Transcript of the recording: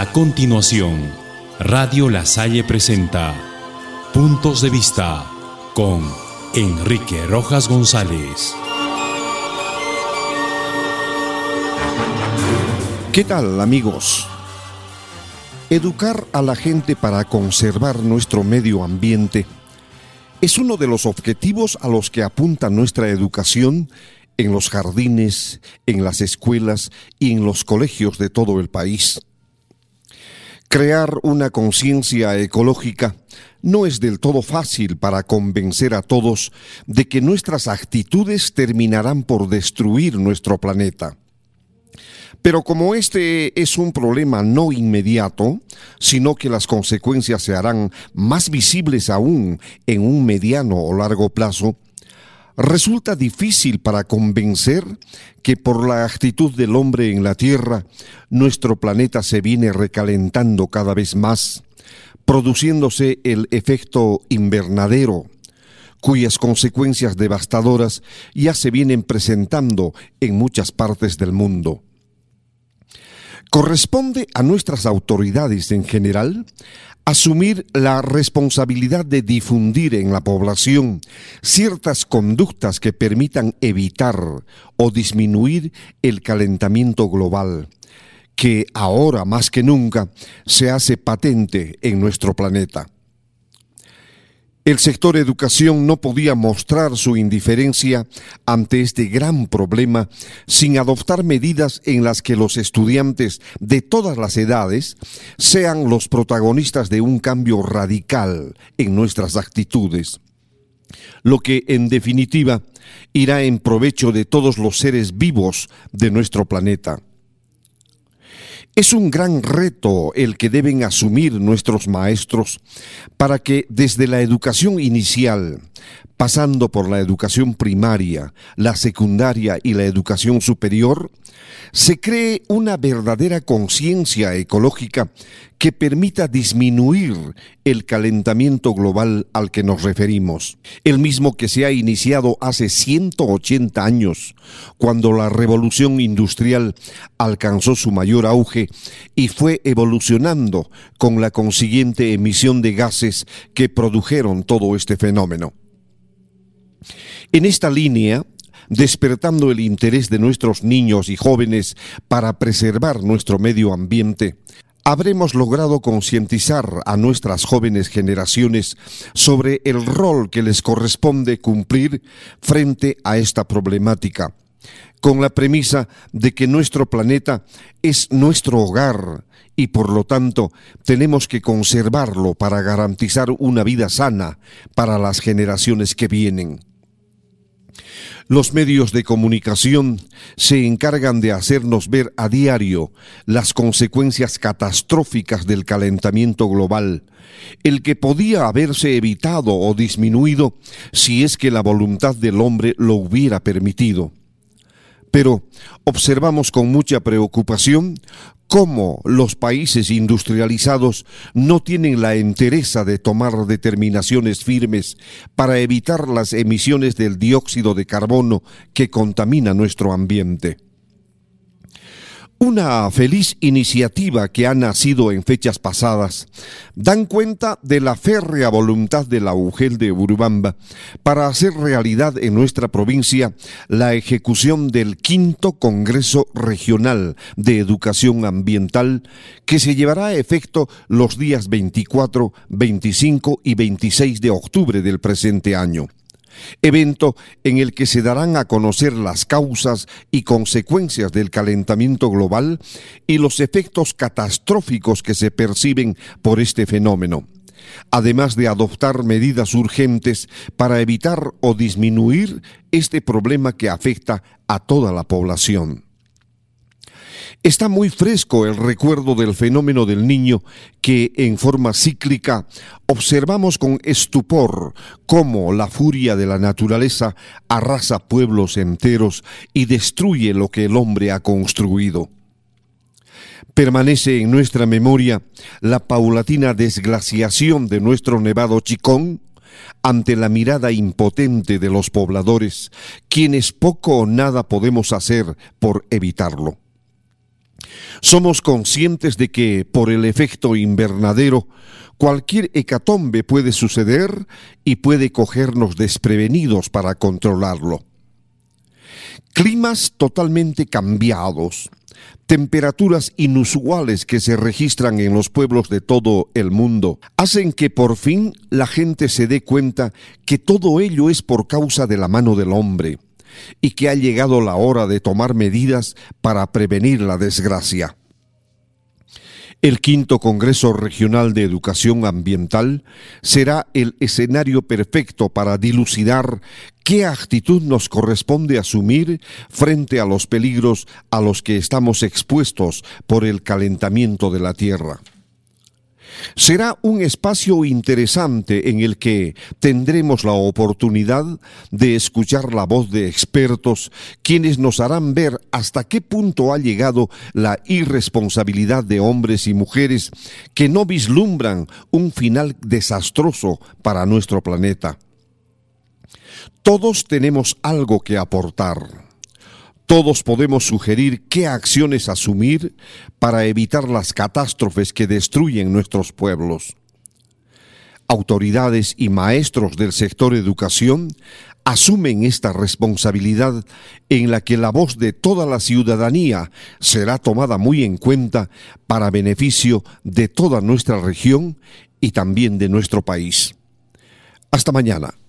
A continuación, Radio La Salle presenta Puntos de Vista con Enrique Rojas González. ¿Qué tal amigos? Educar a la gente para conservar nuestro medio ambiente es uno de los objetivos a los que apunta nuestra educación en los jardines, en las escuelas y en los colegios de todo el país. Crear una conciencia ecológica no es del todo fácil para convencer a todos de que nuestras actitudes terminarán por destruir nuestro planeta. Pero como este es un problema no inmediato, sino que las consecuencias se harán más visibles aún en un mediano o largo plazo, resulta difícil para convencer que por la actitud del hombre en la Tierra, nuestro planeta se viene recalentando cada vez más, produciéndose el efecto invernadero, cuyas consecuencias devastadoras ya se vienen presentando en muchas partes del mundo. Corresponde a nuestras autoridades en general asumir la responsabilidad de difundir en la población ciertas conductas que permitan evitar o disminuir el calentamiento global, que ahora más que nunca se hace patente en nuestro planeta. El sector educación no podía mostrar su indiferencia ante este gran problema sin adoptar medidas en las que los estudiantes de todas las edades sean los protagonistas de un cambio radical en nuestras actitudes, lo que en definitiva irá en provecho de todos los seres vivos de nuestro planeta. Es un gran reto el que deben asumir nuestros maestros para que desde la educación inicial, pasando por la educación primaria, la secundaria y la educación superior, se cree una verdadera conciencia ecológica que permita disminuir el calentamiento global al que nos referimos, el mismo que se ha iniciado hace 180 años, cuando la revolución industrial alcanzó su mayor auge y fue evolucionando con la consiguiente emisión de gases que produjeron todo este fenómeno. En esta línea, despertando el interés de nuestros niños y jóvenes para preservar nuestro medio ambiente, habremos logrado concientizar a nuestras jóvenes generaciones sobre el rol que les corresponde cumplir frente a esta problemática, con la premisa de que nuestro planeta es nuestro hogar y por lo tanto tenemos que conservarlo para garantizar una vida sana para las generaciones que vienen. Los medios de comunicación se encargan de hacernos ver a diario las consecuencias catastróficas del calentamiento global, el que podía haberse evitado o disminuido si es que la voluntad del hombre lo hubiera permitido. Pero observamos con mucha preocupación cómo los países industrializados no tienen la entereza de tomar determinaciones firmes para evitar las emisiones del dióxido de carbono que contamina nuestro ambiente. Una feliz iniciativa que ha nacido en fechas pasadas. Dan cuenta de la férrea voluntad de la UGEL de Urubamba para hacer realidad en nuestra provincia la ejecución del quinto Congreso Regional de Educación Ambiental que se llevará a efecto los días 24, 25 y 26 de octubre del presente año evento en el que se darán a conocer las causas y consecuencias del calentamiento global y los efectos catastróficos que se perciben por este fenómeno además de adoptar medidas urgentes para evitar o disminuir este problema que afecta a toda la población. Está muy fresco el recuerdo del fenómeno del niño que en forma cíclica observamos con estupor cómo la furia de la naturaleza arrasa pueblos enteros y destruye lo que el hombre ha construido. Permanece en nuestra memoria la paulatina desglaciación de nuestro nevado Chicón, ante la mirada impotente de los pobladores, quienes poco o nada podemos hacer por evitarlo. Somos conscientes de que, por el efecto invernadero, cualquier hecatombe puede suceder y puede cogernos desprevenidos para controlarlo. Climas totalmente cambiados, temperaturas inusuales que se registran en los pueblos de todo el mundo, hacen que por fin la gente se dé cuenta que todo ello es por causa de la mano del hombre y que ha llegado la hora de tomar medidas para prevenir la desgracia. El quinto Congreso Regional de Educación Ambiental será el escenario perfecto para dilucidar qué actitud nos corresponde asumir frente a los peligros a los que estamos expuestos por el calentamiento de la Tierra. Será un espacio interesante en el que tendremos la oportunidad de escuchar la voz de expertos quienes nos harán ver hasta qué punto ha llegado la irresponsabilidad de hombres y mujeres que no vislumbran un final desastroso para nuestro planeta. Todos tenemos algo que aportar todos podemos sugerir qué acciones asumir para evitar las catástrofes que destruyen nuestros pueblos. Autoridades y maestros del sector educación asumen esta responsabilidad en la que la voz de toda la ciudadanía será tomada muy en cuenta para beneficio de toda nuestra región y también de nuestro país. Hasta mañana.